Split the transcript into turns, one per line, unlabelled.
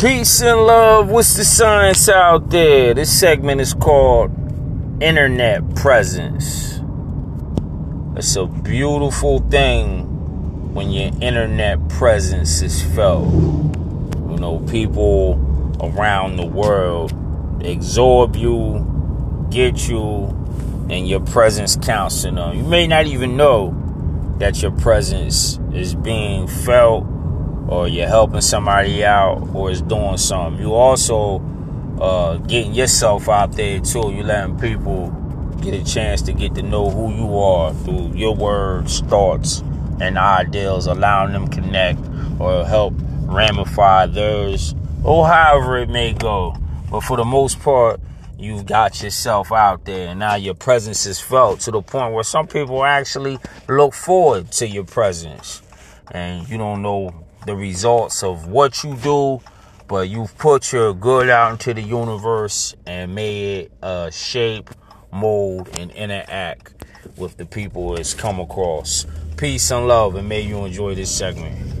Peace and love. What's the science out there? This segment is called Internet Presence. It's a beautiful thing when your internet presence is felt. You know, people around the world absorb you, get you, and your presence counts to them. You may not even know that your presence is being felt or you're helping somebody out or is doing something. You also uh, getting yourself out there too. You letting people get a chance to get to know who you are through your words, thoughts, and ideals, allowing them connect or help ramify theirs or however it may go. But for the most part, you've got yourself out there and now your presence is felt to the point where some people actually look forward to your presence and you don't know the results of what you do, but you've put your good out into the universe and made it uh, shape, mold, and interact with the people it's come across. Peace and love, and may you enjoy this segment.